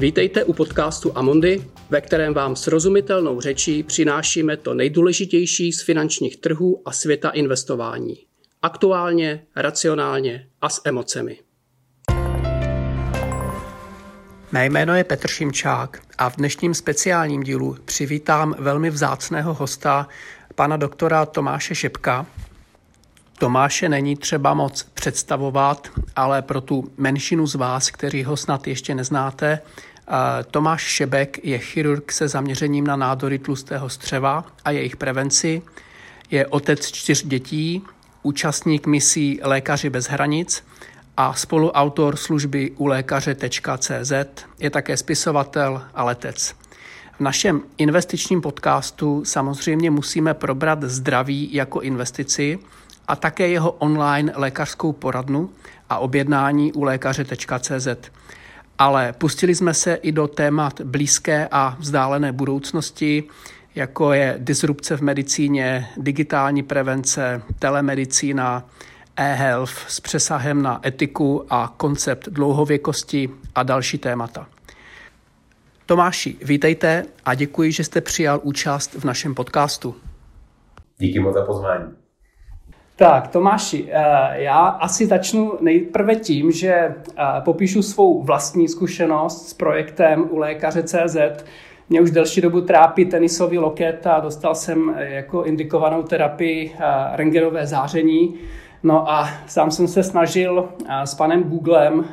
Vítejte u podcastu Amondy, ve kterém vám srozumitelnou řečí přinášíme to nejdůležitější z finančních trhů a světa investování. Aktuálně, racionálně a s emocemi. Mé jméno je Petr Šimčák a v dnešním speciálním dílu přivítám velmi vzácného hosta, pana doktora Tomáše Šepka. Tomáše není třeba moc představovat, ale pro tu menšinu z vás, kteří ho snad ještě neznáte, Tomáš Šebek je chirurg se zaměřením na nádory tlustého střeva a jejich prevenci. Je otec čtyř dětí, účastník misí Lékaři bez hranic a spoluautor služby u lékaře.cz. Je také spisovatel a letec. V našem investičním podcastu samozřejmě musíme probrat zdraví jako investici a také jeho online lékařskou poradnu a objednání u lékaře.cz ale pustili jsme se i do témat blízké a vzdálené budoucnosti, jako je disrupce v medicíně, digitální prevence, telemedicína, e-health s přesahem na etiku a koncept dlouhověkosti a další témata. Tomáši, vítejte a děkuji, že jste přijal účast v našem podcastu. Díky moc za pozvání. Tak, Tomáši, eh, já asi začnu nejprve tím, že eh, popíšu svou vlastní zkušenost s projektem u lékaře CZ. Mě už delší dobu trápí tenisový loket a dostal jsem eh, jako indikovanou terapii rengenové záření. No a sám jsem se snažil s panem Googlem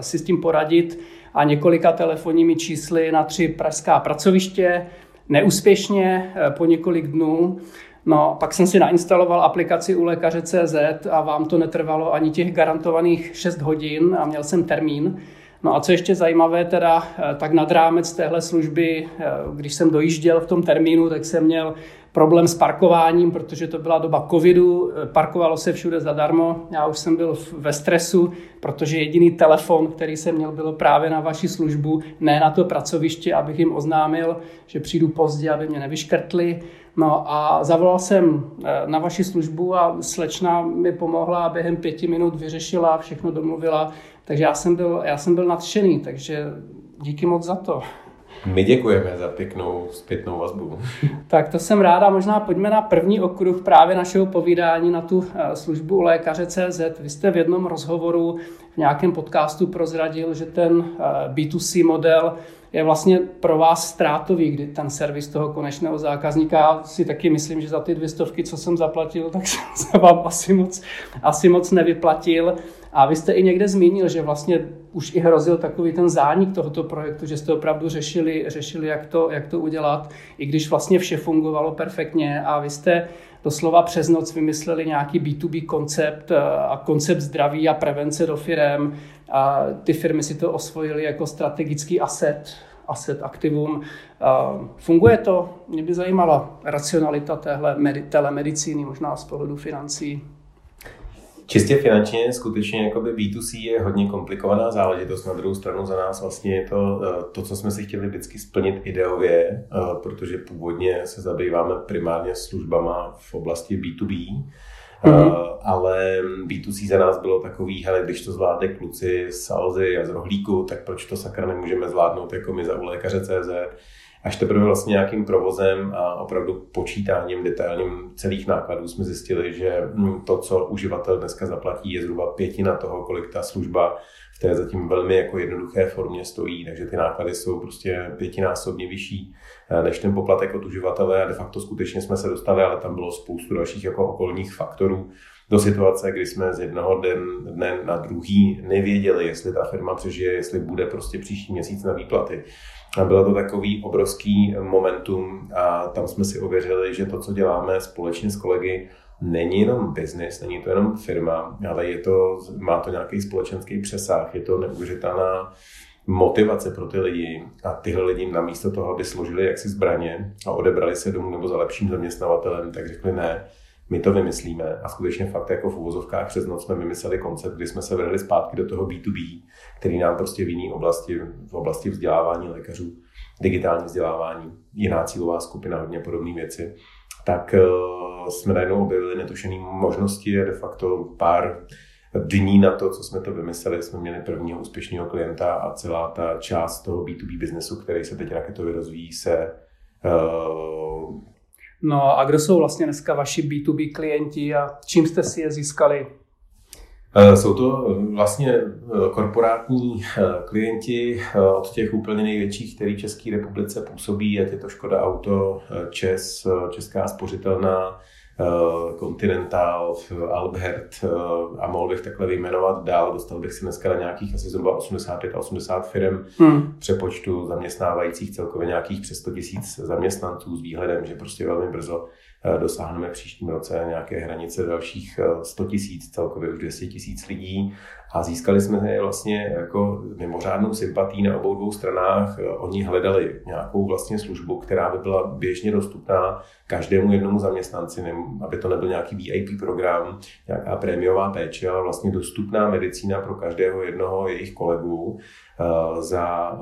si s tím poradit a několika telefonními čísly na tři pražská pracoviště. Neúspěšně po několik dnů. No, pak jsem si nainstaloval aplikaci u lékaře CZ a vám to netrvalo ani těch garantovaných 6 hodin a měl jsem termín. No a co ještě zajímavé, teda, eh, tak nad rámec téhle služby, eh, když jsem dojížděl v tom termínu, tak jsem měl problém s parkováním, protože to byla doba covidu, eh, parkovalo se všude zadarmo, já už jsem byl ve stresu, protože jediný telefon, který jsem měl, bylo právě na vaši službu, ne na to pracoviště, abych jim oznámil, že přijdu pozdě, aby mě nevyškrtli. No a zavolal jsem eh, na vaši službu a slečna mi pomohla a během pěti minut vyřešila, všechno domluvila, takže já jsem byl, já jsem byl nadšený, takže díky moc za to. My děkujeme za pěknou zpětnou vazbu. Tak to jsem ráda. Možná pojďme na první okruh právě našeho povídání na tu eh, službu u lékaře CZ. Vy jste v jednom rozhovoru v nějakém podcastu prozradil, že ten eh, B2C model je vlastně pro vás ztrátový, kdy ten servis toho konečného zákazníka, já si taky myslím, že za ty dvě stovky, co jsem zaplatil, tak jsem se vám asi moc, asi moc nevyplatil. A vy jste i někde zmínil, že vlastně už i hrozil takový ten zánik tohoto projektu, že jste opravdu řešili, řešili jak, to, jak to udělat, i když vlastně vše fungovalo perfektně a vy jste doslova přes noc vymysleli nějaký B2B koncept a koncept zdraví a prevence do firem a ty firmy si to osvojily jako strategický asset, asset aktivum. Funguje to? Mě by zajímala racionalita téhle telemedicíny, možná z pohledu financí. Čistě finančně skutečně jakoby B2C je hodně komplikovaná záležitost. Na druhou stranu za nás vlastně je to eh, to, co jsme si chtěli vždycky splnit ideově, eh, protože původně se zabýváme primárně službama v oblasti B2B. Mm-hmm. ale B2C za nás bylo takový, hele, když to zvládne kluci z Alzy a z Rohlíku, tak proč to sakra nemůžeme zvládnout jako my za u lékaře CZ. Až teprve vlastně nějakým provozem a opravdu počítáním detailním celých nákladů jsme zjistili, že hm, to, co uživatel dneska zaplatí, je zhruba pětina toho, kolik ta služba v té zatím velmi jako jednoduché formě stojí, takže ty náklady jsou prostě pětinásobně vyšší eh, než ten poplatek od uživatele a de facto skutečně jsme se dostali, ale tam bylo spoustu dalších jako okolních faktorů do situace, kdy jsme z jednoho den, dne na druhý nevěděli, jestli ta firma přežije, jestli bude prostě příští měsíc na výplaty. Bylo to takový obrovský momentum a tam jsme si ověřili, že to, co děláme společně s kolegy, není jenom biznis, není to jenom firma, ale je to, má to nějaký společenský přesah, je to neuvěřitelná motivace pro ty lidi a tyhle lidi namísto toho, aby složili jaksi zbraně a odebrali se domů nebo za lepším zaměstnavatelem, tak řekli ne, my to vymyslíme a skutečně fakt jako v uvozovkách přes noc jsme vymysleli koncept, kdy jsme se vrhli zpátky do toho B2B, který nám prostě v jiné oblasti, v oblasti vzdělávání lékařů, digitální vzdělávání, jiná cílová skupina, hodně podobné věci, tak uh, jsme najednou objevili netušené možnosti a de facto pár dní na to, co jsme to vymysleli, jsme měli prvního úspěšného klienta a celá ta část toho B2B biznesu, který se teď raketově rozvíjí, se uh... No a kdo jsou vlastně dneska vaši B2B klienti a čím jste si je získali? Eh, jsou to vlastně eh, korporátní klienti od těch úplně největších, který v České republice působí, ať je to Škoda Auto, Čes, Česká spořitelná, Continental, Albert a mohl bych takhle vyjmenovat dál. Dostal bych si dneska na nějakých asi zhruba 85 a 80 firm hmm. přepočtu zaměstnávajících celkově nějakých přes 100 tisíc zaměstnanců s výhledem, že prostě velmi brzo Eh, dosáhneme v příštím roce nějaké hranice dalších 100 eh, tisíc, celkově už 200 tisíc lidí a získali jsme je vlastně jako mimořádnou sympatii na obou dvou stranách. Eh, oni hledali nějakou vlastně službu, která by byla běžně dostupná každému jednomu zaměstnanci, aby to nebyl nějaký VIP program, nějaká prémiová péče, ale vlastně dostupná medicína pro každého jednoho jejich kolegů za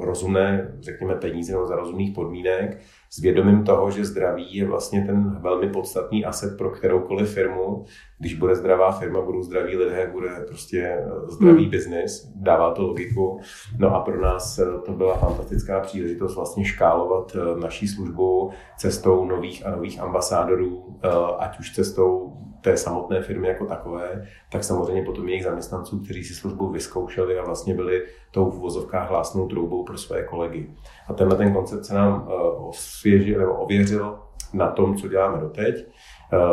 rozumné, řekněme, peníze nebo za rozumných podmínek s vědomím toho, že zdraví je vlastně ten velmi podstatný aset pro kteroukoliv firmu. Když bude zdravá firma, budou zdraví lidé, bude prostě eh, zdravý hmm. biznis, dává to logiku. No a pro nás eh, to byla fantastická příležitost vlastně škálovat eh, naší službu cestou nových a nových ambasádorů, ať už cestou té samotné firmy jako takové, tak samozřejmě potom jejich zaměstnanců, kteří si službu vyzkoušeli a vlastně byli tou v vozovkách hlásnou troubou pro své kolegy. A tenhle ten koncept se nám osvěžil nebo ověřil na tom, co děláme doteď.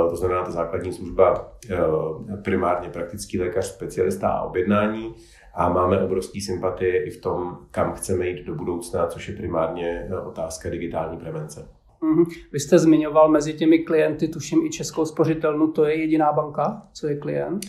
To znamená, ta základní služba primárně praktický lékař, specialista a objednání. A máme obrovský sympatie i v tom, kam chceme jít do budoucna, což je primárně otázka digitální prevence. Mm-hmm. Vy jste zmiňoval mezi těmi klienty, tuším i Českou spořitelnu, to je jediná banka, co je klient?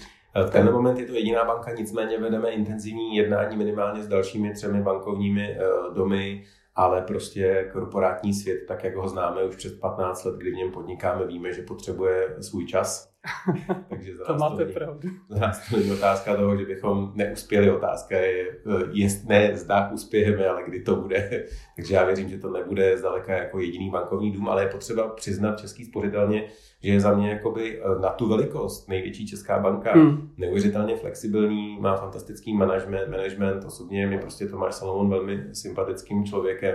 V tenhle moment je to jediná banka, nicméně vedeme intenzivní jednání minimálně s dalšími třemi bankovními eh, domy, ale prostě korporátní svět, tak jak ho známe už před 15 let, kdy v něm podnikáme, víme, že potřebuje svůj čas Takže to máte není, pravdu. Za nás to není otázka toho, že bychom neuspěli. Otázka je, je ne zda uspějeme, ale kdy to bude. Takže já věřím, že to nebude zdaleka jako jediný bankovní dům, ale je potřeba přiznat Český spořitelně, že je za mě jakoby eh, na tu velikost největší česká banka hmm. neuvěřitelně flexibilní, má fantastický management, management. Osobně mi prostě Tomáš Salomon velmi sympatickým člověkem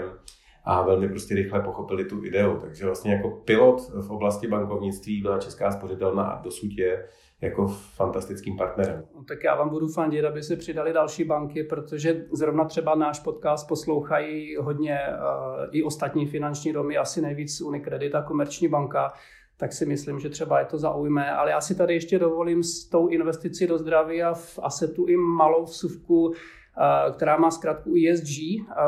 a velmi prostě rychle pochopili tu ideu. Takže vlastně jako pilot v oblasti bankovnictví byla Česká spořitelna a dosud je jako fantastickým partnerem. No, tak já vám budu fandit, aby se přidali další banky, protože zrovna třeba náš podcast poslouchají hodně uh, i ostatní finanční domy, asi nejvíc Unicredit a Komerční banka, tak si myslím, že třeba je to zaujme. Ale já si tady ještě dovolím s tou investicí do zdraví a v asetu i malou vsuvku která má zkrátku ESG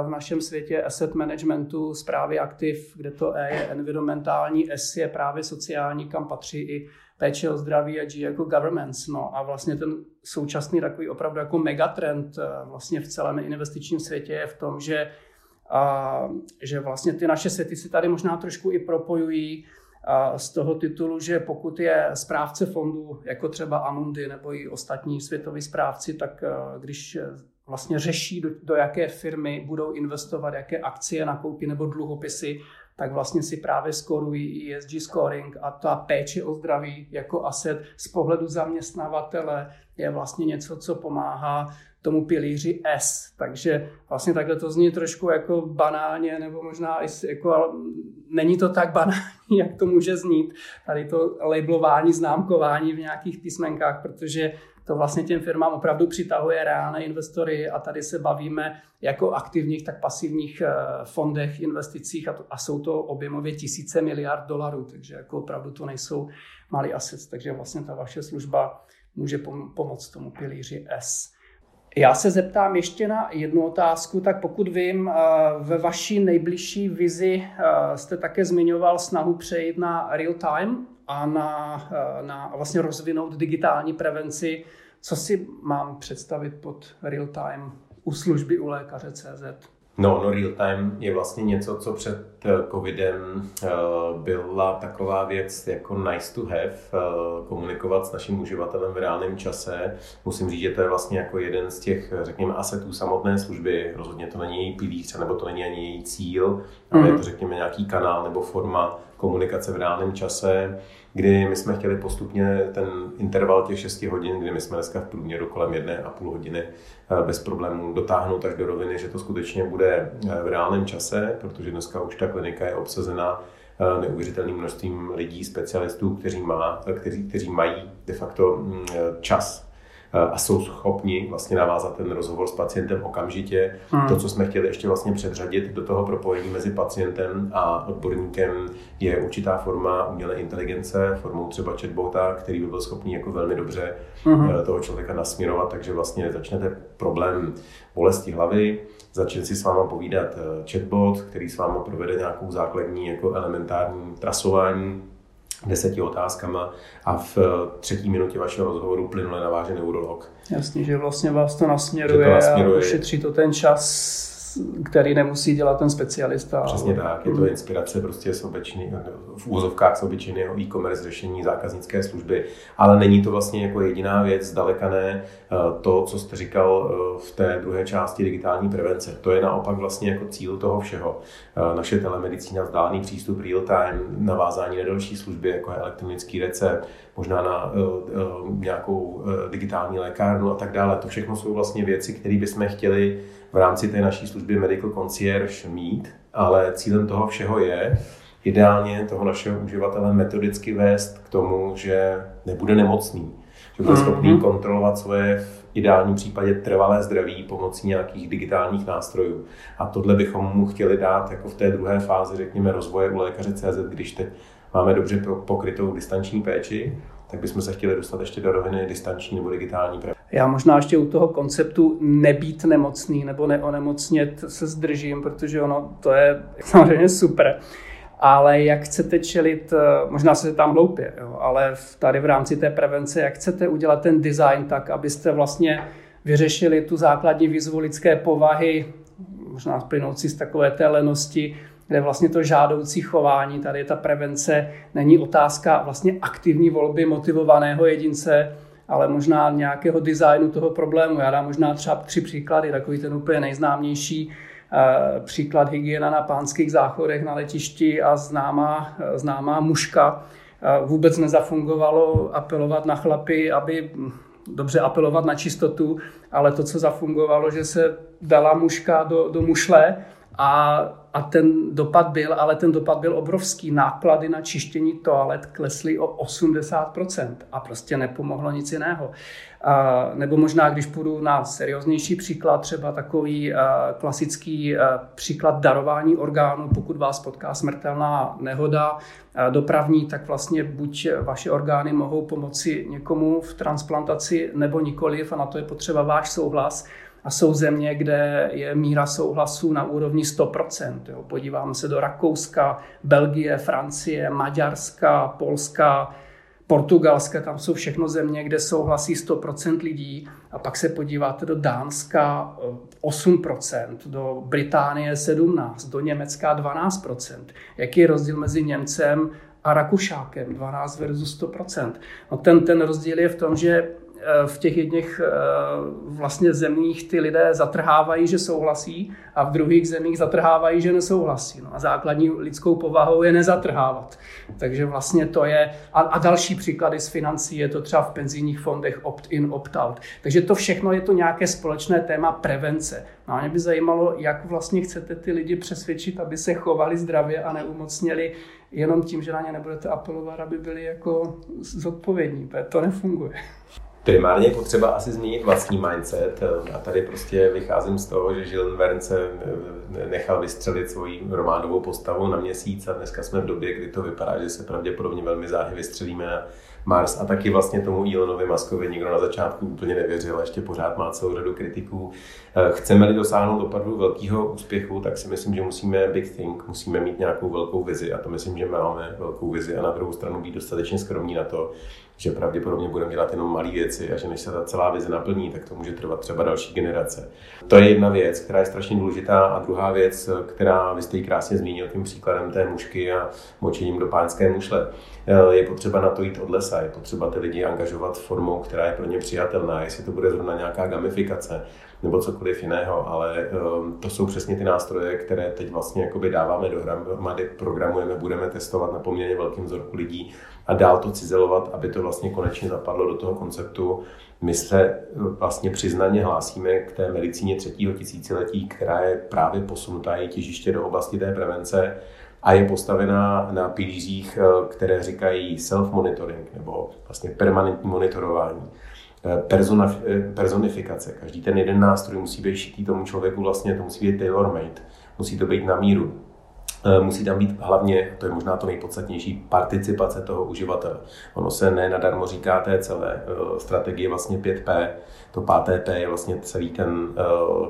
v našem světě asset managementu, zprávy aktiv, kde to E je environmentální, S je právě sociální, kam patří i péče o zdraví a G jako governments. No a vlastně ten současný takový opravdu jako megatrend vlastně v celém investičním světě je v tom, že, a, že vlastně ty naše světy si tady možná trošku i propojují z toho titulu, že pokud je správce fondu, jako třeba Amundi nebo i ostatní světoví správci, tak když vlastně řeší, do, do jaké firmy budou investovat, jaké akcie nakoupí nebo dluhopisy, tak vlastně si právě skorují ESG scoring a ta péče o zdraví jako asset z pohledu zaměstnavatele je vlastně něco, co pomáhá tomu pilíři S. Takže vlastně takhle to zní trošku jako banálně, nebo možná i jako, ale není to tak banální, jak to může znít. Tady to labelování, známkování v nějakých písmenkách, protože to vlastně těm firmám opravdu přitahuje reálné investory a tady se bavíme jako aktivních, tak pasivních eh, fondech, investicích a, to, a jsou to objemově tisíce miliard dolarů, takže jako opravdu to nejsou malý assets, takže vlastně ta vaše služba může pom- pomoct tomu pilíři S. Já se zeptám ještě na jednu otázku, tak pokud vím, eh, ve vaší nejbližší vizi eh, jste také zmiňoval snahu přejít na real time a na, eh, na vlastně rozvinout digitální prevenci. Co si mám představit pod real time u služby u lékaře CZ? No, no real time je vlastně něco, co před eh, covidem uh, byla taková věc jako nice to have, komunikovat s naším uživatelem v reálném čase. Musím říct, že to je vlastně jako jeden z těch, řekněme, asetů samotné služby. Rozhodně to není její pilíř, nebo to není ani její cíl, ale mm. je to, řekněme, nějaký kanál nebo forma komunikace v reálném čase, kdy my jsme chtěli postupně ten interval těch 6 hodin, kdy my jsme dneska v průměru kolem jedné a půl hodiny bez problémů dotáhnout až do roviny, že to skutečně bude v reálném čase, protože dneska už ta klinika je obsazena neuvěřitelným množstvím lidí, specialistů, kteří, má, kteří, kteří mají de facto mm, čas a jsou schopni vlastně navázat ten rozhovor s pacientem okamžitě. Hmm. To, co jsme chtěli ještě vlastně předřadit do toho propojení mezi pacientem a odborníkem, je určitá forma umělé inteligence, formou třeba chatbota, který by byl schopný jako velmi dobře hmm. toho člověka nasměrovat, takže vlastně začnete problém bolesti hlavy, začne si s váma povídat eh, chatbot, který s váma provede nějakou základní jako elementární trasování deseti otázkama a v eh, třetí minutě vašeho rozhovoru plynule naváže neurolog. Jasně, že vlastně vás to nasměruje, to nasměruje. a ušetří to ten čas který nemusí dělat ten specialista. Přesně tak, je to inspirace prostě z obyčejný, v úzovkách z obyčejného e-commerce řešení zákaznické služby, ale není to vlastně jako jediná věc, zdaleka ne eh, to, co jste říkal eh, v té druhé části digitální prevence. To je naopak vlastně jako cíl toho všeho. Eh, naše telemedicína, vzdálený přístup real time, navázání na další služby, jako je elektronický recept, možná na nějakou digitální lékárnu a tak dále. To všechno jsou vlastně věci, které bychom chtěli v rámci té naší služby Medical Concierge mít, ale cílem toho všeho je ideálně toho našeho uživatele metodicky vést k tomu, že nebude nemocný, že bude schopný mm-hmm. kontrolovat svoje v ideálním případě trvalé zdraví pomocí nějakých digitálních nástrojů. A tohle bychom mu chtěli dát jako v té druhé fázi, řekněme, rozvoje u lékaře CZ, když teď máme dobře pokrytou distanční péči, tak bychom se chtěli dostat ještě do roviny distanční nebo digitální prevence. Já možná ještě u toho konceptu nebýt nemocný nebo neonemocnět se zdržím, protože ono to je samozřejmě super. Ale jak chcete čelit, eh, možná se tam hloupě, jo, ale tady v rámci té prevence, jak chcete udělat ten design tak, abyste vlastně vyřešili tu základní výzvu lidské povahy, možná plynoucí z takové té lenosti, kde vlastně to žádoucí chování, tady je ta prevence, není otázka vlastně aktivní volby motivovaného jedince, ale možná nějakého designu toho problému. Já dám možná třeba tři příklady, takový ten úplně nejznámější eh, příklad hygiena na pánských záchodech na letišti a známá, známá muška. Eh, vůbec nezafungovalo apelovat na chlapy, aby hm, dobře apelovat na čistotu, ale to, co zafungovalo, že se dala muška do, do mušle a, a ten dopad byl, ale ten dopad byl obrovský. Náklady na čištění toalet klesly o 80% a prostě nepomohlo nic jiného. A, nebo možná, když půjdu na serióznější příklad, třeba takový a, klasický a, příklad darování orgánů, pokud vás potká smrtelná nehoda a, dopravní, tak vlastně buď vaše orgány mohou pomoci někomu v transplantaci nebo nikoliv a na to je potřeba váš souhlas. A jsou země, kde je míra souhlasu na úrovni 100%. Jo. Podíváme se do Rakouska, Belgie, Francie, Maďarska, Polska, Portugalska, tam jsou všechno země, kde souhlasí 100% lidí. A pak se podíváte do Dánska 8%, do Británie 17%, do Německa 12%. Jaký je rozdíl mezi Němcem a Rakušákem? 12 versus 100%. No ten, ten rozdíl je v tom, že Eh, v těch jedných eh, vlastně zemích ty lidé zatrhávají, že souhlasí a v druhých zemích zatrhávají, že nesouhlasí. No a základní lidskou povahou je nezatrhávat. Takže vlastně to je, a, a další příklady z financí je to třeba v penzijních fondech opt-in, opt-out. Takže to všechno je to nějaké společné téma prevence. No a mě by zajímalo, jak vlastně chcete ty lidi přesvědčit, aby se chovali zdravě a neumocněli jenom tím, že na ně nebudete apelovat, aby byli jako zodpovědní. To nefunguje. Primárně je potřeba asi změnit vlastní mindset a tady prostě vycházím z toho, že Žilen Verne se eh, nechal vystřelit svoji románovou postavu na měsíc a dneska jsme v době, kdy to vypadá, že se pravděpodobně velmi záhy vystřelíme na Mars a taky vlastně tomu Elonovi Maskovi nikdo na začátku úplně nevěřil, ještě pořád má celou řadu kritiků. Eh, chceme-li dosáhnout opravdu velkého úspěchu, tak si myslím, že musíme big think, musíme mít nějakou velkou vizi a to myslím, že máme velkou vizi a na druhou stranu být dostatečně skromní na to, že pravděpodobně budeme dělat jenom malé věci a že než se ta celá vize naplní, tak to může trvat třeba další generace. To je jedna věc, která je strašně důležitá a druhá věc, která vy jste ji krásně zmínil tím příkladem té mušky a močením do pánské mušle. Je potřeba na to jít od lesa, je potřeba ty lidi angažovat formou, která je pro ně přijatelná, jestli to bude zrovna nějaká gamifikace, nebo cokoliv jiného, ale um, to jsou přesně ty nástroje, které teď vlastně jakoby dáváme dohromady, programujeme, budeme testovat na poměrně velkém vzorku lidí a dál to cizelovat, aby to vlastně konečně zapadlo do toho konceptu. My se vlastně přiznaně hlásíme k té medicíně třetího tisíciletí, která je právě posunutá i těžiště do oblasti té prevence a je postavená na pilířích, eh, které říkají self-monitoring nebo vlastně permanentní monitorování. Eh, eh, personifikace. Každý ten jeden nástroj musí být šitý tomu člověku, vlastně to musí být tailor-made, musí to být na míru. Musí tam být hlavně, to je možná to nejpodstatnější, participace toho uživatele. Ono se ne nadarmo říká té celé strategie vlastně 5P. To páté P je vlastně celý ten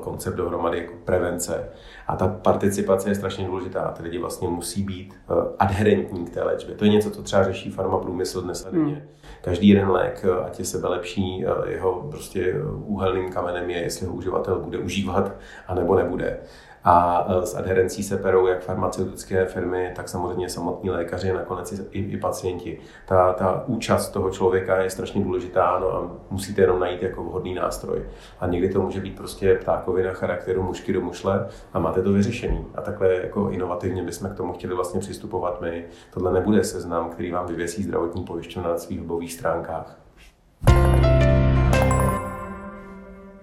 koncept dohromady jako prevence, a ta participace je strašně důležitá. Ty lidi vlastně musí být uh, adherentní k té léčbě. To je něco, co třeba řeší farmaprůmysl dnes a denně. Hmm. Každý jeden lék, eh, ať je sebe lepší, uh, jeho prostě úhelným kamenem je, jestli ho uživatel bude užívat, anebo nebude. A e, s adherencí se perou jak farmaceutické firmy, tak samozřejmě samotní lékaři a nakonec i, i pacienti. Ta, ta účast toho člověka je strašně důležitá no a musíte jenom najít jako vhodný nástroj. A někdy to může být prostě ptákovina charakteru mušky do mušle a máte to vyřešený. A takhle jako inovativně bychom k tomu chtěli vlastně přistupovat my. Tohle nebude seznam, který vám vyvěsí zdravotní pojišťovna na svých webových stránkách.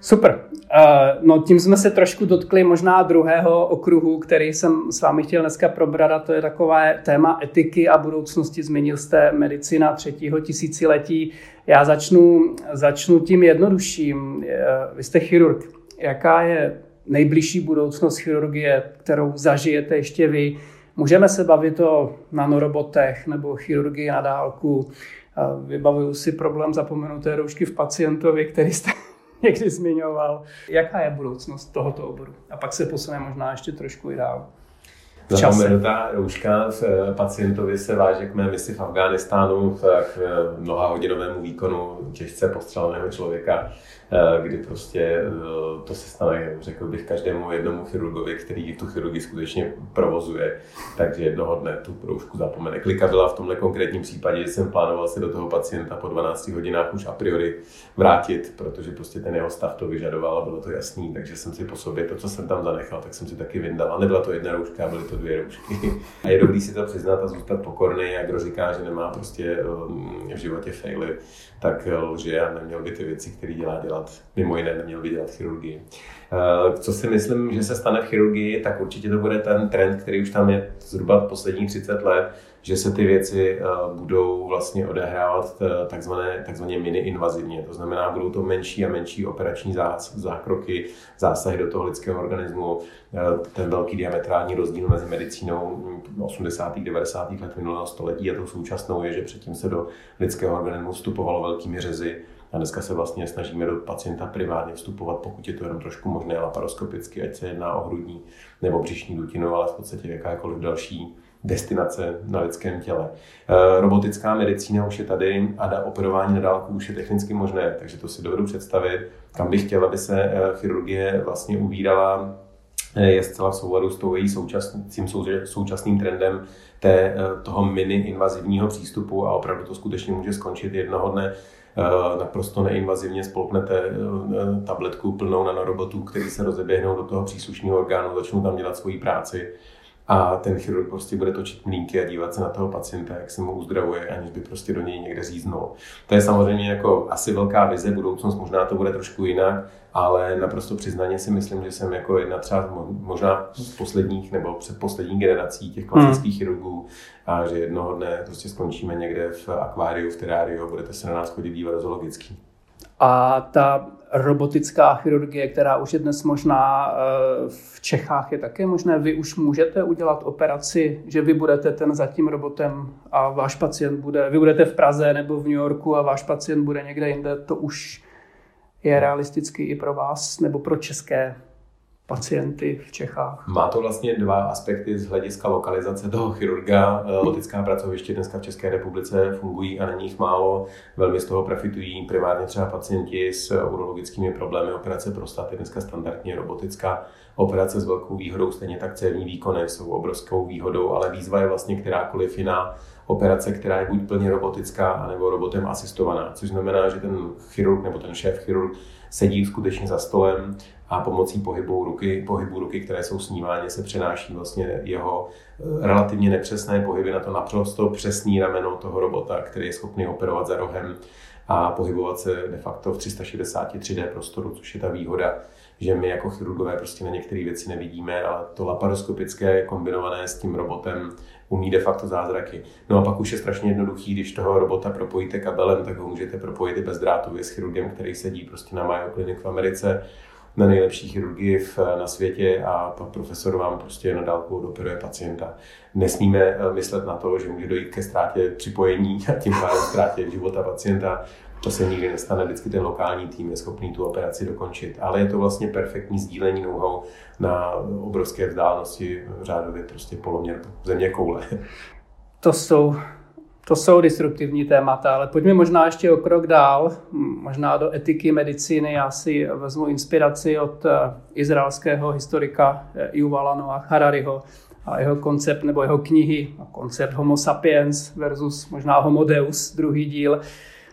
Super. Uh, no tím jsme se trošku dotkli možná druhého okruhu, který jsem s vámi chtěl dneska probrat a to je takové téma etiky a budoucnosti. Zmínil jste medicina třetího tisíciletí. Já začnu, začnu tím jednodušším. Uh, vy jste chirurg. Jaká je nejbližší budoucnost chirurgie, kterou zažijete ještě vy? Můžeme se bavit o nanorobotech nebo chirurgii na dálku. Uh, vybavuju si problém zapomenuté roušky v pacientovi, který jste někdy zmiňoval. Jaká je budoucnost tohoto oboru? A pak se posuneme možná ještě trošku i dál. Zapomenutá rouška v eh, pacientovi se váže k mé misi v Afghánistánu k mnoha hodinovému výkonu těžce postřeleného člověka Eh, kdy prostě eh, to se stane, řekl bych, každému jednomu chirurgovi, který tu chirurgii skutečně provozuje, takže jednoho dne tu roušku zapomene. Klika byla v tomhle konkrétním případě, že jsem plánoval se do toho pacienta po 12 hodinách už a priori vrátit, protože prostě ten jeho stav to vyžadoval a bylo to jasný, takže jsem si po sobě to, co jsem tam zanechal, tak jsem si taky vyndal. A nebyla to jedna rouška, byly to dvě roušky. A je dobrý si to přiznat a zůstat pokorný, jak kdo říká, že nemá prostě eh, v životě faily, tak lže a neměl by ty věci, které dělá, dělat. Mimo jiné neměl by dělat chirurgii. Eh, co si myslím, že se stane v chirurgii, tak určitě to bude ten trend, který už tam je zhruba posledních 30 let, že se ty věci eh, budou vlastně odehrávat eh, takzvané, takzvaně mini-invazivně. To znamená, budou to menší a menší operační zákroky, zásahy do toho lidského organismu. Ten velký diametrální rozdíl mezi medicínou 80. 90. let minulého století a tou současnou je, že předtím se do lidského organismu vstupovalo velkými řezy a dneska se vlastně snažíme do pacienta primárně vstupovat, pokud je to jenom trošku možné laparoskopicky, ať se jedná o hrudní nebo břišní dutinu, ale v podstatě jakákoliv další destinace na lidském těle. E, robotická medicína už je tady a operování na dálku už je technicky možné, takže to si dovedu představit, kam bych chtěla, aby se e, chirurgie vlastně uvírala e, je zcela v souladu s tou její současným, současným trendem té, toho mini-invazivního přístupu a opravdu to skutečně může skončit jednoho dne naprosto neinvazivně spolknete eh, tabletku plnou nanorobotů, který se rozeběhnou do toho příslušného orgánu, začnou tam dělat svoji práci a ten chirurg prostě bude točit mlínky a dívat se na toho pacienta, jak se mu uzdravuje, aniž by prostě do něj někde říznul. To je samozřejmě jako asi velká vize, budoucnost možná to bude trošku jinak, ale naprosto přiznaně si myslím, že jsem jako jedna třeba možná z posledních nebo předposlední generací těch klasických hmm. chirurgů a že jednoho dne prostě skončíme někde v akváriu, v teráriu a budete se na nás chodit dívat zoologický. A ta robotická chirurgie, která už je dnes možná eh, v Čechách, je také možné. Vy už můžete udělat operaci, že vy budete ten za tím robotem a váš pacient bude, vy budete v Praze nebo v New Yorku a váš pacient bude někde jinde. To už je realistický i pro vás nebo pro české pacienty v Čechách. Má to vlastně dva aspekty z hlediska lokalizace toho chirurga. Robotická pracoviště dneska v České republice fungují a není jich málo. Velmi z toho profitují primárně třeba pacienti s urologickými problémy operace prostaty. Dneska standardně robotická operace s velkou výhodou, stejně tak cévní výkony jsou obrovskou výhodou, ale výzva je vlastně kterákoliv jiná operace, která je buď plně robotická, nebo robotem asistovaná, což znamená, že ten chirurg nebo ten šéf chirurg sedí skutečně za stolem a pomocí pohybu ruky, pohybu ruky, které jsou snímány, se přenáší vlastně jeho eh, relativně nepřesné pohyby na to naprosto přesný rameno toho robota, který je schopný operovat za rohem a pohybovat se de facto v 360 3D prostoru, což je ta výhoda, že my jako chirurgové prostě na některé věci nevidíme, ale to laparoskopické kombinované s tím robotem umí de facto zázraky. No a pak už je strašně jednoduchý, když toho robota propojíte kabelem, tak ho můžete propojit i bezdrátově s chirurgem, který sedí prostě na Mayo Clinic v Americe na nejlepší chirurgii v, na světě a pan profesor vám prostě na dálku doperuje pacienta. Nesmíme eh, myslet na to, že může dojít ke ztrátě připojení a tím pádem ztrátě života pacienta. To se nikdy nestane, vždycky ten lokální tým je schopný tu operaci dokončit. Ale je to vlastně perfektní sdílení know na obrovské vzdálenosti, řádově prostě poloměr země koule. To jsou to jsou disruptivní témata, ale pojďme možná ještě o krok dál, možná do etiky medicíny. Já si vezmu inspiraci od eh, izraelského historika eh, Yuvala Noah Harariho a jeho koncept nebo jeho knihy, koncept Homo sapiens versus možná Homo deus, druhý díl.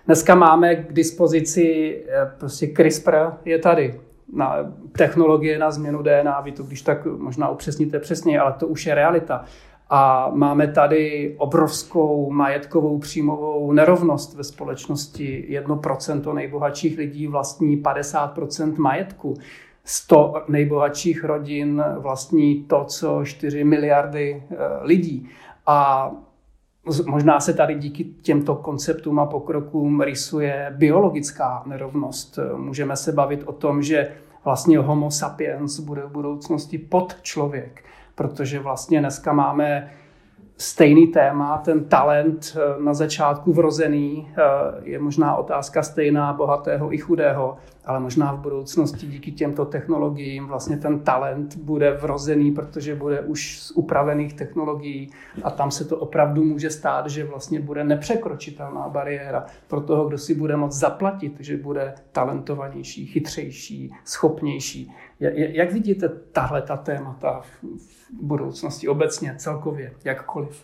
Dneska máme k dispozici eh, prostě CRISPR je tady. Na technologie na změnu DNA, vy to když tak možná upřesníte přesně, ale to už je realita. A máme tady obrovskou majetkovou příjmovou nerovnost ve společnosti. 1% nejbohatších lidí vlastní 50% majetku. 100 nejbohatších rodin vlastní to, co 4 miliardy eh, lidí. A možná se tady díky těmto konceptům a pokrokům rysuje biologická nerovnost. Můžeme se bavit o tom, že vlastně homo sapiens bude v budoucnosti pod člověk protože vlastně dneska máme stejný téma, ten talent eh, na začátku vrozený eh, je možná otázka stejná bohatého i chudého, ale možná v budoucnosti díky těmto technologiím vlastně ten talent bude vrozený, protože bude už z upravených technologií a tam se to opravdu může stát, že vlastně bude nepřekročitelná bariéra pro toho, kdo si bude moct zaplatit, že bude talentovanější, chytřejší, schopnější. Jak vidíte tahle ta témata v budoucnosti obecně, celkově, jakkoliv?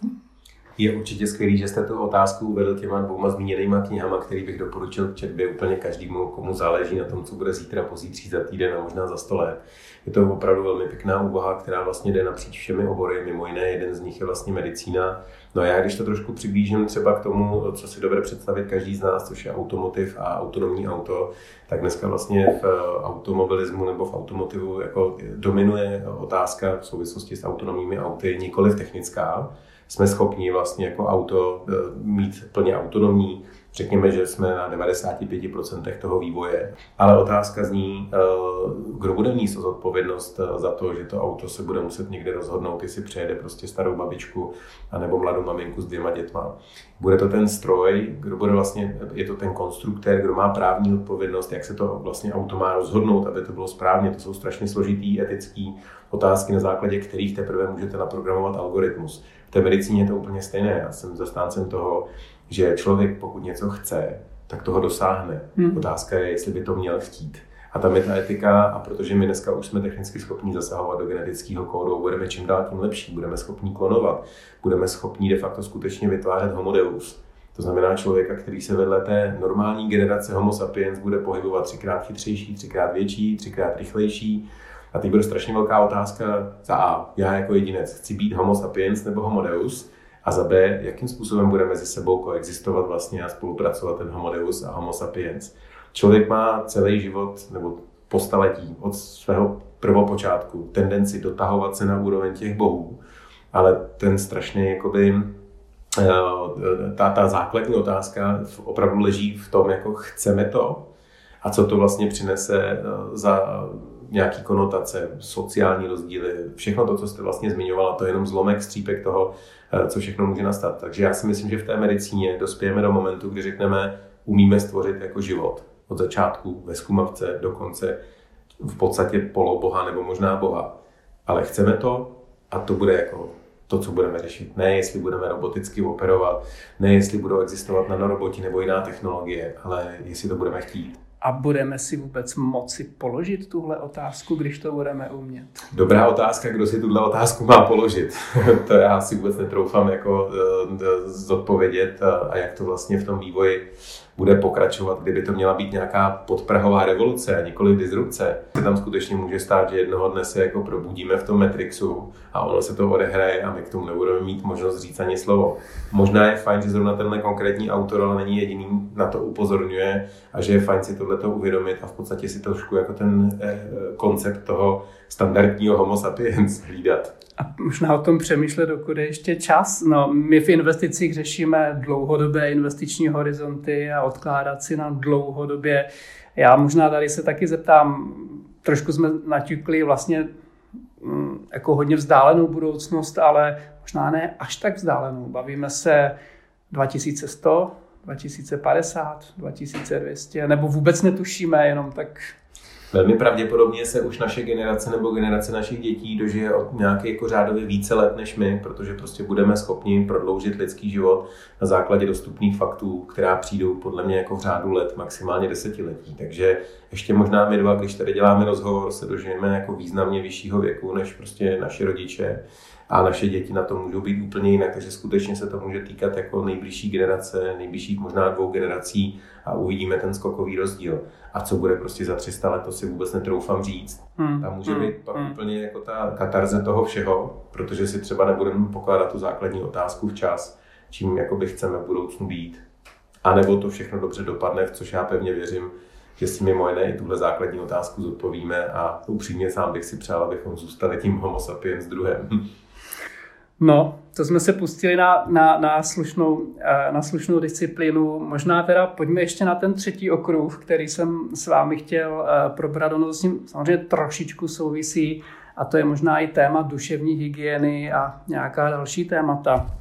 Je určitě skvělý, že jste tu otázku uvedl těma dvouma zmíněnýma knihama, který bych doporučil k četbě úplně každému, komu záleží na tom, co bude zítra, pozítří, za týden a možná za sto let. Je to opravdu velmi pěkná úvaha, která vlastně jde napříč všemi obory. Mimo jiné, jeden z nich je vlastně medicína. No a já, když to trošku přiblížím třeba k tomu, co si dobře představit každý z nás, což je automotiv a autonomní auto, tak dneska vlastně v automobilismu nebo v automotivu jako dominuje otázka v souvislosti s autonomními auty, nikoli technická, jsme schopni vlastně jako auto eh, mít plně autonomní. Řekněme, že jsme na 95% toho vývoje. Ale otázka zní, eh, kdo bude mít zodpovědnost eh, za to, že to auto se bude muset někde rozhodnout, jestli přejede prostě starou babičku anebo mladou maminku s dvěma dětma. Bude to ten stroj, kdo bude vlastně, je to ten konstruktér, kdo má právní odpovědnost, jak se to vlastně auto má rozhodnout, aby to bylo správně. To jsou strašně složitý etický otázky, na základě kterých teprve můžete naprogramovat algoritmus té medicíně je to úplně stejné. Já jsem zastáncem toho, že člověk, pokud něco chce, tak toho dosáhne. Hmm. Otázka je, jestli by to měl chtít. A tam je ta etika, a protože my dneska už jsme technicky schopni zasahovat do genetického kódu, budeme čím dál tím lepší, budeme schopni klonovat, budeme schopni de facto skutečně vytvářet homodeus. To znamená člověka, který se vedle té normální generace Homo sapiens bude pohybovat třikrát chytřejší, třikrát větší, třikrát rychlejší, a teď bude strašně velká otázka za A, já jako jedinec chci být homo sapiens nebo homo deus, a za B, jakým způsobem bude mezi sebou koexistovat vlastně a spolupracovat ten homo deus a homo sapiens. Člověk má celý život nebo po staletí od svého prvopočátku tendenci dotahovat se na úroveň těch bohů, ale ten strašně jakoby eh, ta, ta základní otázka opravdu leží v tom, jako chceme to a co to vlastně přinese eh, za nějaký konotace, sociální rozdíly, všechno to, co jste vlastně zmiňovala, to je jenom zlomek, střípek toho, eh, co všechno může nastat. Takže já si myslím, že v té medicíně dospějeme do momentu, kdy řekneme, umíme stvořit jako život. Od začátku ve zkumavce do konce v podstatě poloboha nebo možná boha. Ale chceme to a to bude jako to, co budeme řešit. Ne, jestli budeme roboticky operovat, ne, jestli budou existovat nanoroboti nebo jiná technologie, ale jestli to budeme chtít. A budeme si vůbec moci položit tuhle otázku, když to budeme umět? Dobrá otázka, kdo si tuhle otázku má položit. to já si vůbec netroufám jako eh, zodpovědět a jak to vlastně v tom vývoji bude pokračovat, kdyby to měla být nějaká podprahová revoluce a nikoli disrupce. Se tam skutečně může stát, že jednoho dne se jako probudíme v tom Matrixu a ono se to odehraje a my k tomu nebudeme mít možnost říct ani slovo. Možná je fajn, že zrovna tenhle konkrétní autor, ale není jediný, na to upozorňuje a že je fajn si tohleto uvědomit a v podstatě si trošku jako ten eh, koncept toho standardního homo sapiens hlídat. A možná o tom přemýšlet, dokud je ještě čas. No, my v investicích řešíme dlouhodobé investiční horizonty a odkládat si na dlouhodobě. Já možná tady se taky zeptám, trošku jsme naťukli vlastně mm, jako hodně vzdálenou budoucnost, ale možná ne až tak vzdálenou. Bavíme se 2100, 2050, 2200, nebo vůbec netušíme, jenom tak Velmi pravděpodobně se už naše generace nebo generace našich dětí dožije od nějaké jako řádově více let než my, protože prostě budeme schopni prodloužit lidský život na základě dostupných faktů, která přijdou podle mě jako v řádu let, maximálně desetiletí. Takže ještě možná my dva, když tady děláme rozhovor, se dožijeme jako významně vyššího věku než prostě naši rodiče a naše děti na to můžou být úplně jinak, takže skutečně se to může týkat jako nejbližší generace, nejbližších možná dvou generací a uvidíme ten skokový rozdíl. A co bude prostě za 300 let, to si vůbec netroufám říct. Hmm. Tam může hmm. být pak hmm. úplně jako ta katarze toho všeho, protože si třeba nebudeme pokládat tu základní otázku včas, čím jakoby chceme v budoucnu být. A nebo to všechno dobře dopadne, v což já pevně věřím, že si mimo jiné i tuhle základní otázku zodpovíme a upřímně sám bych si přál, abychom zůstali tím homo sapiens druhem. No, to jsme se pustili na, na, na, slušnou, eh, na slušnou disciplínu. Možná teda pojďme ještě na ten třetí okruh, který jsem s vámi chtěl eh, probrat. Ono s ním samozřejmě trošičku souvisí a to je možná i téma duševní hygieny a nějaká další témata.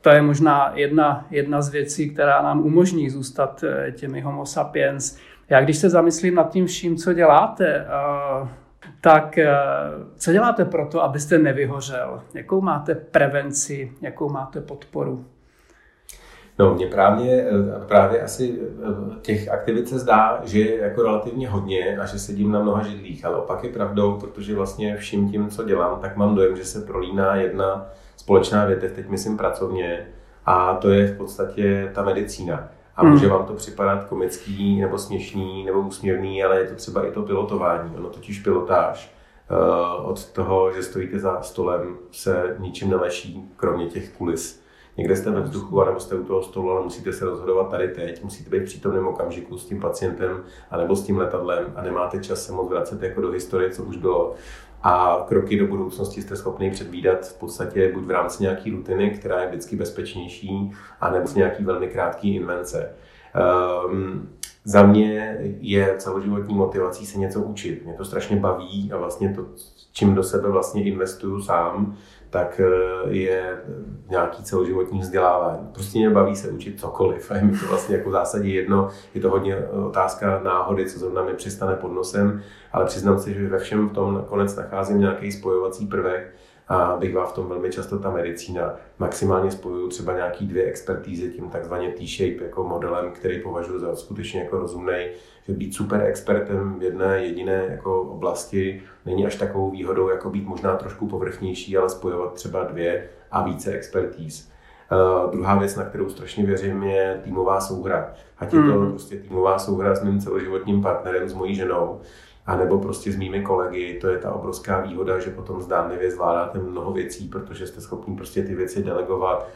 To je možná jedna, jedna z věcí, která nám umožní zůstat eh, těmi homo sapiens. Já když se zamyslím nad tím vším, co děláte, tak eh, co děláte pro to, abyste nevyhořel? Jakou máte prevenci, jakou máte podporu? No, mně právě, eh, právě asi eh, těch aktivit se zdá, že je jako relativně hodně a že sedím na mnoha židlích, ale opak je pravdou, protože vlastně vším tím, co dělám, tak mám dojem, že se prolíná jedna společná větev, teď myslím pracovně, a to je v podstatě ta medicína. A může hmm. vám to připadat komický nebo směšný nebo úsměvný, ale je to třeba i to pilotování. Ono totiž pilotáž uh, od toho, že stojíte za stolem, se ničím neleší, kromě těch kulis. Někde jste ve vzduchu, nebo jste u toho stolu, ale musíte se rozhodovat tady teď, musíte být v přítomném okamžiku s tím pacientem, anebo s tím letadlem a nemáte čas se moc vracet jako do historie, co už bylo a kroky do budoucnosti jste schopni předvídat v podstatě buď v rámci nějaké rutiny, která je vždycky bezpečnější, anebo z nějaký velmi krátký invence. Um, za mě je celoživotní motivací se něco učit. Mě to strašně baví a vlastně to, čím do sebe vlastně investuju sám, tak eh, je nějaký celoživotní vzdělávání. Prostě mě baví se učit cokoliv a je mi to vlastně jako v zásadě jedno. Je to hodně otázka náhody, co zrovna mi přistane pod nosem, ale přiznám si, že ve všem v tom nakonec nacházím nějaký spojovací prvek a bych v tom velmi často ta medicína. Maximálně spojuju třeba nějaký dvě expertízy tím takzvaně T-shape jako modelem, který považuji za skutečně jako rozumný, že být super expertem v jedné jediné jako oblasti není až takovou výhodou, jako být možná trošku povrchnější, ale spojovat třeba dvě a více expertíz. Uh, druhá věc, na kterou strašně věřím, je týmová souhra. Ať je to mm. prostě týmová souhra s mým celoživotním partnerem, s mojí ženou, a nebo prostě s mými kolegy, to je ta obrovská výhoda, že potom zdánlivě zvládáte mnoho věcí, protože jste schopni prostě ty věci delegovat.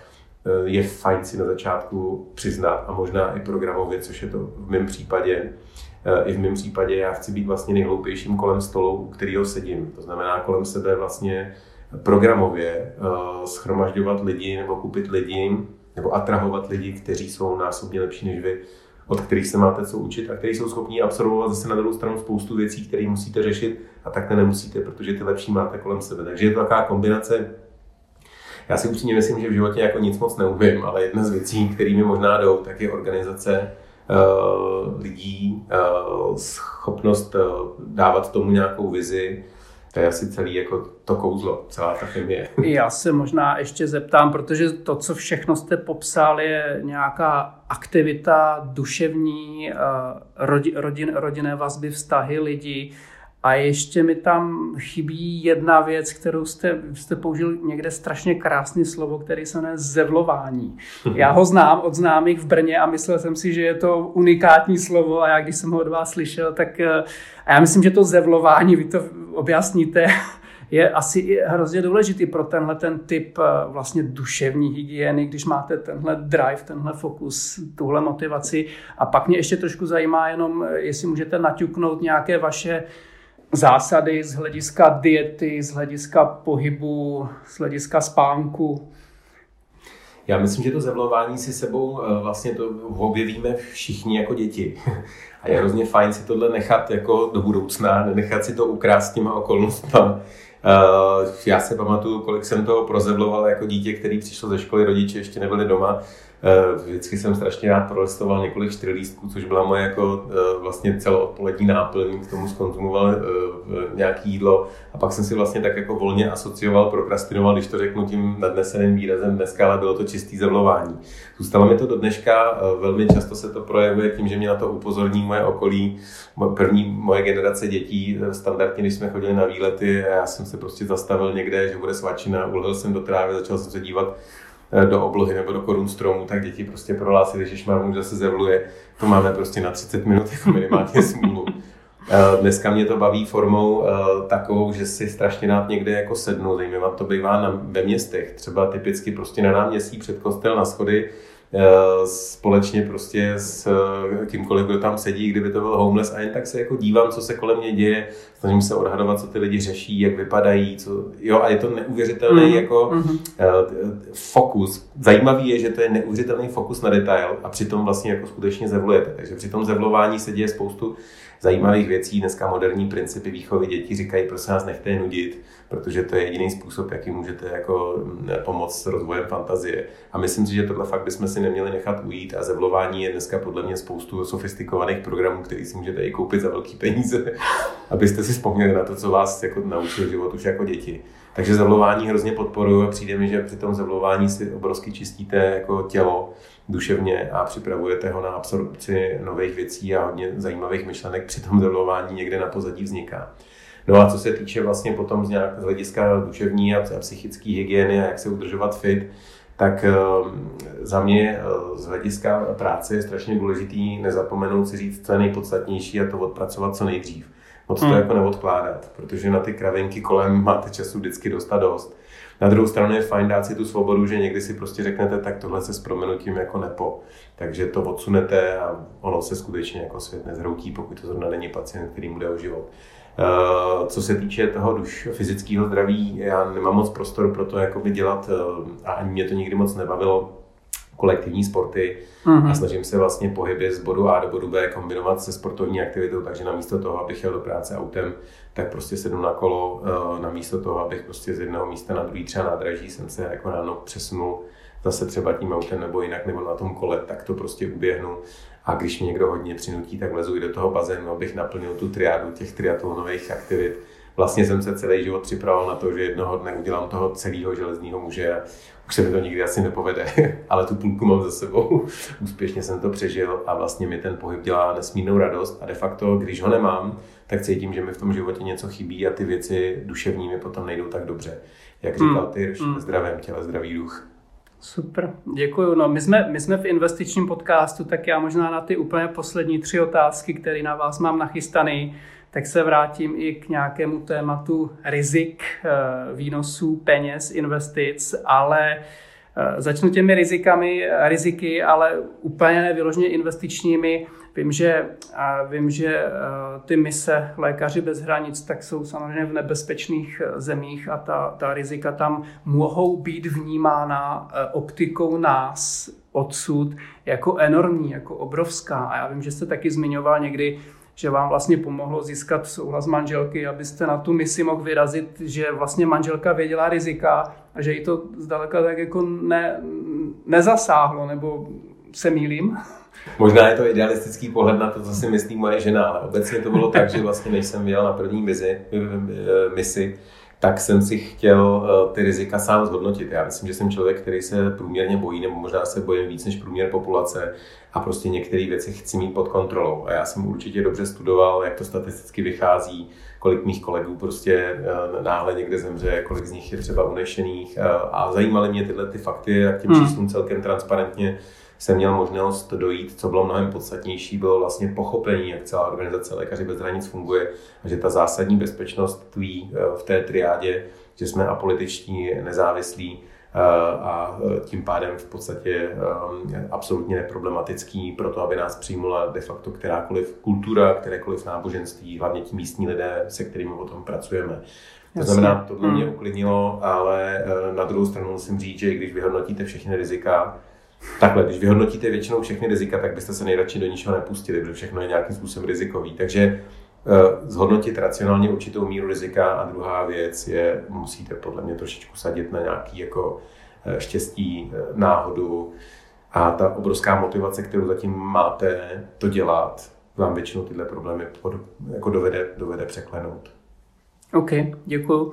Eh, je fajn si na začátku přiznat a možná i programově, což je to v mém případě. Eh, I v mém případě já chci být vlastně nejhloupějším kolem stolu, u kterého sedím. To znamená kolem sebe vlastně programově eh, schromažďovat lidi nebo kupit lidi nebo atrahovat lidi, kteří jsou násobně lepší než vy od kterých se máte co učit a kteří jsou schopní absorbovat zase na druhou stranu spoustu věcí, které musíte řešit a tak nemusíte, protože ty lepší máte kolem sebe. Takže je to taková kombinace. Já si upřímně myslím, že v životě jako nic moc neumím, ale jedna z věcí, kterými možná jdou, tak je organizace uh, lidí, uh, schopnost uh, dávat tomu nějakou vizi, To je asi celý jako to kouzlo, celá ta chemie. Já se možná ještě zeptám, protože to, co všechno jste popsal, je nějaká aktivita duševní, eh, rodin, rodinné vazby, vztahy lidí. A ještě mi tam chybí jedna věc, kterou jste, jste použil někde strašně krásné slovo, který se jmenuje zevlování. Já ho znám od známých v Brně a myslel jsem si, že je to unikátní slovo a já když jsem ho od vás slyšel, tak eh, a já myslím, že to zevlování, vy to objasníte, je asi hrozně důležitý pro tenhle ten typ eh, vlastně duševní hygieny, když máte tenhle drive, tenhle fokus, tuhle motivaci. A pak mě ještě trošku zajímá jenom, eh, jestli můžete naťuknout nějaké vaše zásady z hlediska diety, z hlediska pohybu, z hlediska spánku? Já myslím, že to zevlování si sebou eh, vlastně to objevíme všichni jako děti. A je hrozně fajn si tohle nechat jako do budoucna, nechat si to ukrást těma okolnostmi. Eh, já se pamatuju, kolik jsem toho prozevloval jako dítě, který přišel ze školy, rodiče ještě nebyli doma vždycky jsem strašně rád prolistoval několik čtyřlístků, což byla moje jako eh, vlastně celoodpolední náplň, k tomu skonzumoval eh, nějaký jídlo a pak jsem si vlastně tak jako volně asocioval, prokrastinoval, když to řeknu tím nadneseným výrazem dneska, ale bylo to čistý zavlování. Zůstalo mi to do dneška, velmi často se to projevuje tím, že mě na to upozorní moje okolí, první moje generace dětí, standardně, když jsme chodili na výlety já jsem se prostě zastavil někde, že bude svačina, ulehl jsem do trávy, začal jsem se dívat Eh, do oblohy nebo do korun stromu, tak děti prostě prohlásili, že šmarmů zase zevluje. To máme prostě na 30 minut jako minimálně smůlu. Eh, dneska mě to baví formou eh, takovou, že si strašně rád někde jako sednu, zejména to bývá na, ve městech, třeba typicky prostě na náměstí před kostel na schody, Eh, společně prostě s eh, kýmkoliv, kdo tam sedí, kdyby to byl homeless a jen tak se jako dívám, co se kolem mě děje, snažím se odhadovat, co ty lidi řeší, jak vypadají, co, jo, a je to neuvěřitelný mm. jako mm. fokus. Zajímavý je, že to je neuvěřitelný fokus na detail a přitom vlastně jako skutečně zevlujete. Takže při tom zevlování se děje spoustu zajímavých věcí. Dneska moderní principy výchovy dětí říkají, prosím nás, nechte je nudit, protože to je jediný způsob, jaký můžete jako mm, pomoct s rozvojem fantazie. A myslím si, že tohle fakt bychom si neměli nechat ujít a zevlování je dneska podle mě spoustu sofistikovaných programů, který si můžete i koupit za velké peníze, abyste si vzpomněli na to, co vás jako naučil život už jako děti. Takže zavlování hrozně podporuji a přijde mi, že při tom zavlování si obrovsky čistíte jako tělo duševně a připravujete ho na absorpci nových věcí a hodně zajímavých myšlenek při tom zavlování někde na pozadí vzniká. No a co se týče vlastně potom z, nějak, z hlediska duševní a psychické hygieny a jak se udržovat fit, tak ehm, za mě eh, z hlediska práce je strašně důležitý nezapomenout si říct, co je nejpodstatnější a to odpracovat co nejdřív. Moc to hmm. jako neodkládat, protože na ty kravinky kolem máte času vždycky dostat dost. Na druhou stranu je fajn dát si tu svobodu, že někdy si prostě řeknete, tak tohle se s proměnutím jako nepo. Takže to odsunete a ono se skutečně jako svět nezhroutí, pokud to zrovna není pacient, který mu jde o život. Eh, co se týče toho duš fyzického zdraví, já nemám moc prostor pro to jakoby dělat eh, a ani mě to nikdy moc nebavilo kolektivní sporty uh-huh. a snažím se vlastně pohyby z bodu A do bodu B kombinovat se sportovní aktivitou, takže namísto toho, abych jel do práce autem, tak prostě sednu na kolo, eh, namísto toho, abych prostě z jednoho místa na druhý třeba nádraží jsem se jako ráno přesunul zase třeba tím autem nebo jinak, nebo na tom kole, tak to prostě uběhnu. A když mě někdo hodně přinutí, tak lezu i do toho bazénu, abych naplnil tu triádu těch triatlonových aktivit. Vlastně jsem se celý život připravoval na to, že jednoho dne udělám toho celého železního muže už se mi to nikdy asi nepovede, ale tu půlku mám za sebou. Úspěšně jsem to přežil a vlastně mi ten pohyb dělá nesmírnou radost a de facto, když ho nemám, tak cítím, že mi v tom životě něco chybí a ty věci duševní mi potom nejdou tak dobře. Jak říkal ty, mm. zdravém těle, zdravý duch. Super, děkuji. No, my, jsme, my jsme v investičním podcastu, tak já možná na ty úplně poslední tři otázky, které na vás mám nachystaný, tak se vrátím i k nějakému tématu rizik, eh, výnosů, peněz, investic, ale eh, začnu těmi rizikami, riziky, ale úplně nevyloženě investičními. Vím, že, vím, že eh, ty mise Lékaři bez hranic tak jsou samozřejmě v nebezpečných zemích a ta, ta rizika tam mohou být vnímána optikou nás odsud jako enormní, jako obrovská. A já vím, že jste taky zmiňoval někdy že vám vlastně pomohlo získat souhlas manželky, abyste na tu misi mohl vyrazit, že vlastně manželka věděla rizika a že jí to zdaleka tak jako ne, nezasáhlo, nebo se mýlím? Možná je to idealistický pohled na to, co si myslí moje žena, ale obecně to bylo tak, že vlastně než jsem vyjel na první misi, misi tak jsem si chtěl eh, ty rizika sám zhodnotit. Já myslím, že jsem člověk, který se průměrně bojí, nebo možná se bojím víc než průměr populace a prostě některé věci chci mít pod kontrolou. A já jsem určitě dobře studoval, jak to statisticky vychází, kolik mých kolegů prostě eh, náhle někde zemře, kolik z nich je třeba unešených. Eh, a zajímaly mě tyhle ty fakty a k těm hmm. číslům celkem transparentně jsem měl možnost dojít, co bylo mnohem podstatnější, bylo vlastně pochopení, jak celá organizace Lékaři bez hranic funguje a že ta zásadní bezpečnost tví eh, v té triádě, že jsme apolitiční, nezávislí eh, a eh, tím pádem v podstatě absolutně neproblematický pro to, aby nás přijmula de facto kterákoliv kultura, kterékoliv náboženství, hlavně ti místní lidé, se kterými o tom pracujeme. To znamená, to mě hmm. uklidnilo, ale na druhou stranu musím říct, že když vyhodnotíte všechny rizika, Takhle, když vyhodnotíte většinou všechny rizika, tak byste se nejradši do ničeho nepustili, protože všechno je nějakým způsobem rizikový. Takže uh, zhodnotit racionálně určitou míru rizika a druhá věc je, musíte podle mě trošičku sadit na nějaký jako uh, štěstí, uh, náhodu a ta obrovská motivace, kterou zatím máte to dělat, vám většinou tyhle problémy jako dovede, dovede překlenout. OK, děkuji.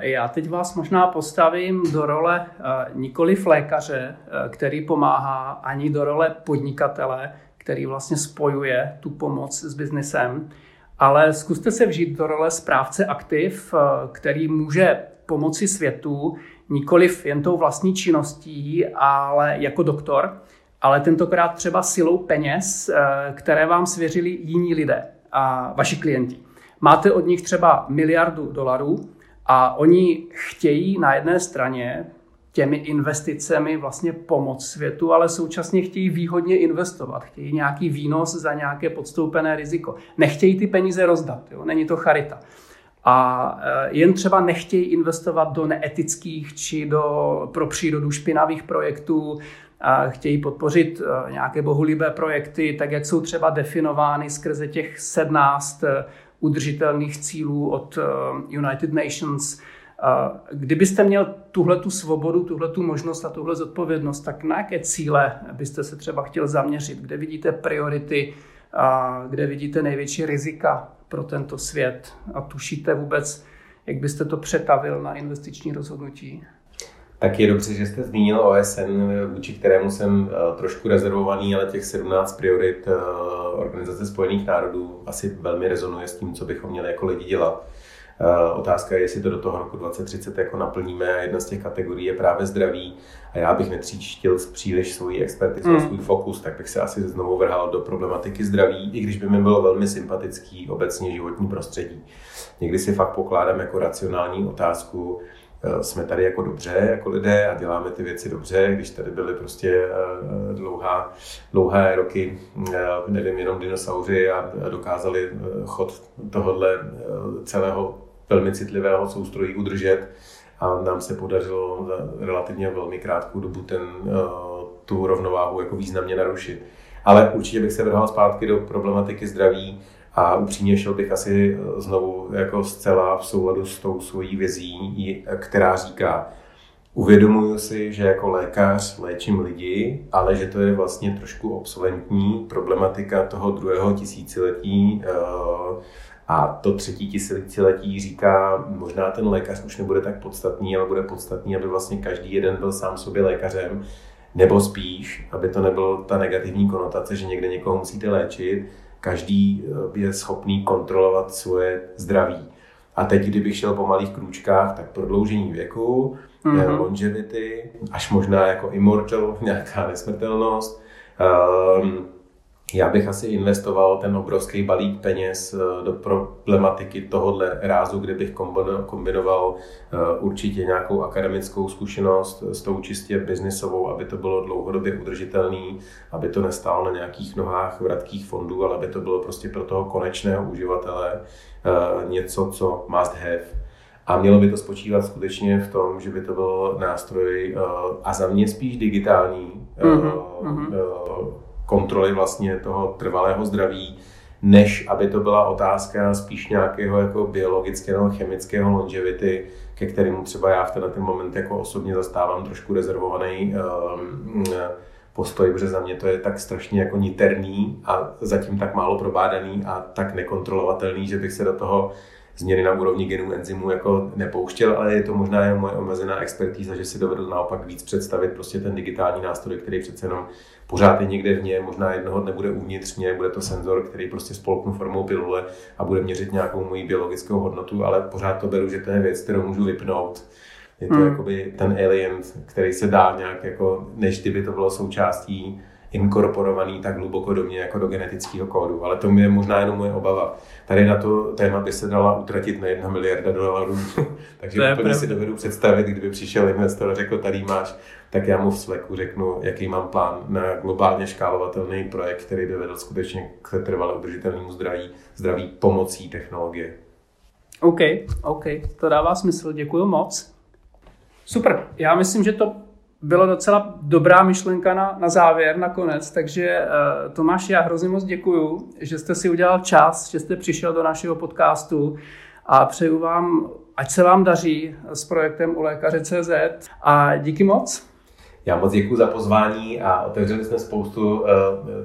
Já teď vás možná postavím do role nikoli lékaře, který pomáhá, ani do role podnikatele, který vlastně spojuje tu pomoc s biznesem, ale zkuste se vžít do role správce aktiv, který může pomoci světu, nikoliv jen tou vlastní činností, ale jako doktor, ale tentokrát třeba silou peněz, které vám svěřili jiní lidé a vaši klienti. Máte od nich třeba miliardu dolarů a oni chtějí na jedné straně těmi investicemi vlastně pomoct světu, ale současně chtějí výhodně investovat, chtějí nějaký výnos za nějaké podstoupené riziko. Nechtějí ty peníze rozdat, jo? není to charita. A e, jen třeba nechtějí investovat do neetických či do pro přírodu špinavých projektů, a chtějí podpořit e, nějaké bohulibé projekty, tak jak jsou třeba definovány skrze těch 17 udržitelných cílů od eh, United Nations. Kdybyste měl tuhle tu svobodu, tuhle tu možnost a tuhle zodpovědnost, tak na jaké cíle byste se třeba chtěl zaměřit? Kde vidíte priority, kde vidíte největší rizika pro tento svět a tušíte vůbec, jak byste to přetavil na investiční rozhodnutí? Tak je dobře, že jste zmínil OSN, vůči kterému jsem eh, trošku rezervovaný, ale těch 17 priorit eh, Organizace spojených národů asi velmi rezonuje s tím, co bychom měli jako lidi dělat. Eh, otázka je, jestli to do toho roku 2030 jako naplníme a jedna z těch kategorií je právě zdraví a já bych netříštil příliš svůj expertizu mm. svůj fokus, tak bych se asi znovu vrhal do problematiky zdraví, i když by mi bylo velmi sympatický obecně životní prostředí. Někdy si fakt pokládám jako racionální otázku, jsme tady jako dobře, jako lidé a děláme ty věci dobře, když tady byly prostě eh, dlouhá, dlouhé roky, eh, nevím, jenom dinosauři a dokázali chod tohohle celého velmi citlivého soustrojí udržet a nám se podařilo za relativně velmi krátkou dobu ten, tu rovnováhu jako významně narušit. Ale určitě bych se vrhal zpátky do problematiky zdraví, a upřímně šel bych asi eh, znovu jako zcela v souladu s tou svojí vizí, která říká, uvědomuju si, že jako lékař léčím lidi, ale že to je vlastně trošku obsolentní problematika toho druhého tisíciletí eh, a to třetí tisíciletí říká, možná ten lékař už nebude tak podstatný, ale bude podstatný, aby vlastně každý jeden byl sám sobě lékařem, nebo spíš, aby to nebylo ta negativní konotace, že někde někoho musíte léčit, každý eh, je schopný kontrolovat svoje zdraví. A teď, kdybych šel po malých krůčkách, tak prodloužení věku, mm-hmm. longevity, až možná jako immortal, nějaká nesmrtelnost. Um, já bych asi investoval ten obrovský balík peněz eh, do problematiky tohohle rázu, kde bych kombinoval eh, určitě nějakou akademickou zkušenost s tou čistě biznisovou, aby to bylo dlouhodobě udržitelný, aby to nestálo na nějakých nohách vratkých fondů, ale aby to bylo prostě pro toho konečného uživatele eh, něco, co must have. A mělo by to spočívat skutečně v tom, že by to byl nástroj a za mě spíš digitální, mm-hmm kontroly vlastně toho trvalého zdraví, než aby to byla otázka spíš nějakého jako biologického, chemického longevity, ke kterému třeba já v tenhle ten moment jako osobně zastávám trošku rezervovaný um, postoj, protože za mě to je tak strašně jako niterný a zatím tak málo probádaný a tak nekontrolovatelný, že bych se do toho změny na úrovni genů enzymů jako nepouštěl, ale je to možná jen moje omezená expertíza, že si dovedu naopak víc představit prostě ten digitální nástroj, který přece jenom pořád je někde v ně, možná jednoho dne bude uvnitř mě, bude to senzor, který prostě spolknu formou pilule a bude měřit nějakou moji biologickou hodnotu, ale pořád to beru, že to je věc, kterou můžu vypnout. Je to hmm. jakoby ten alien, který se dá nějak jako, než kdyby to bylo součástí inkorporovaný tak hluboko do mě jako do genetického kódu, ale to je možná jenom moje obava. Tady na to téma by se dala utratit na jedna miliarda dolarů, takže úplně pravda. si dovedu představit, kdyby přišel investor a řekl, tady máš, tak já mu v Slacku řeknu, jaký mám plán na globálně škálovatelný projekt, který by vedl skutečně k trvale udržitelnému zdraví, zdraví pomocí technologie. OK, OK, to dává smysl, děkuji moc. Super, já myslím, že to bylo docela dobrá myšlenka na, na závěr, nakonec, takže uh, Tomáš, já hrozně moc děkuju, že jste si udělal čas, že jste přišel do našeho podcastu a přeju vám, ať se vám daří s projektem u lékaře CZ a díky moc. Já moc děkuji za pozvání a otevřeli jsme spoustu uh,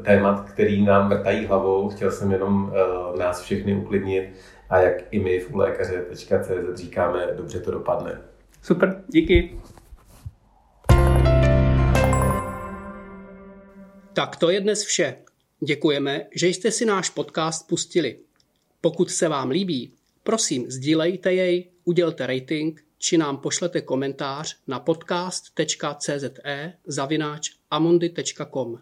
témat, který nám vrtají hlavou. Chtěl jsem jenom uh, nás všechny uklidnit a jak i my v ulékaře.cz říkáme, dobře to dopadne. Super, díky. Tak to je dnes vše. Děkujeme, že jste si náš podcast pustili. Pokud se vám líbí, prosím sdílejte jej, udělte rating či nám pošlete komentář na podcast.cze zavináč amundi.com.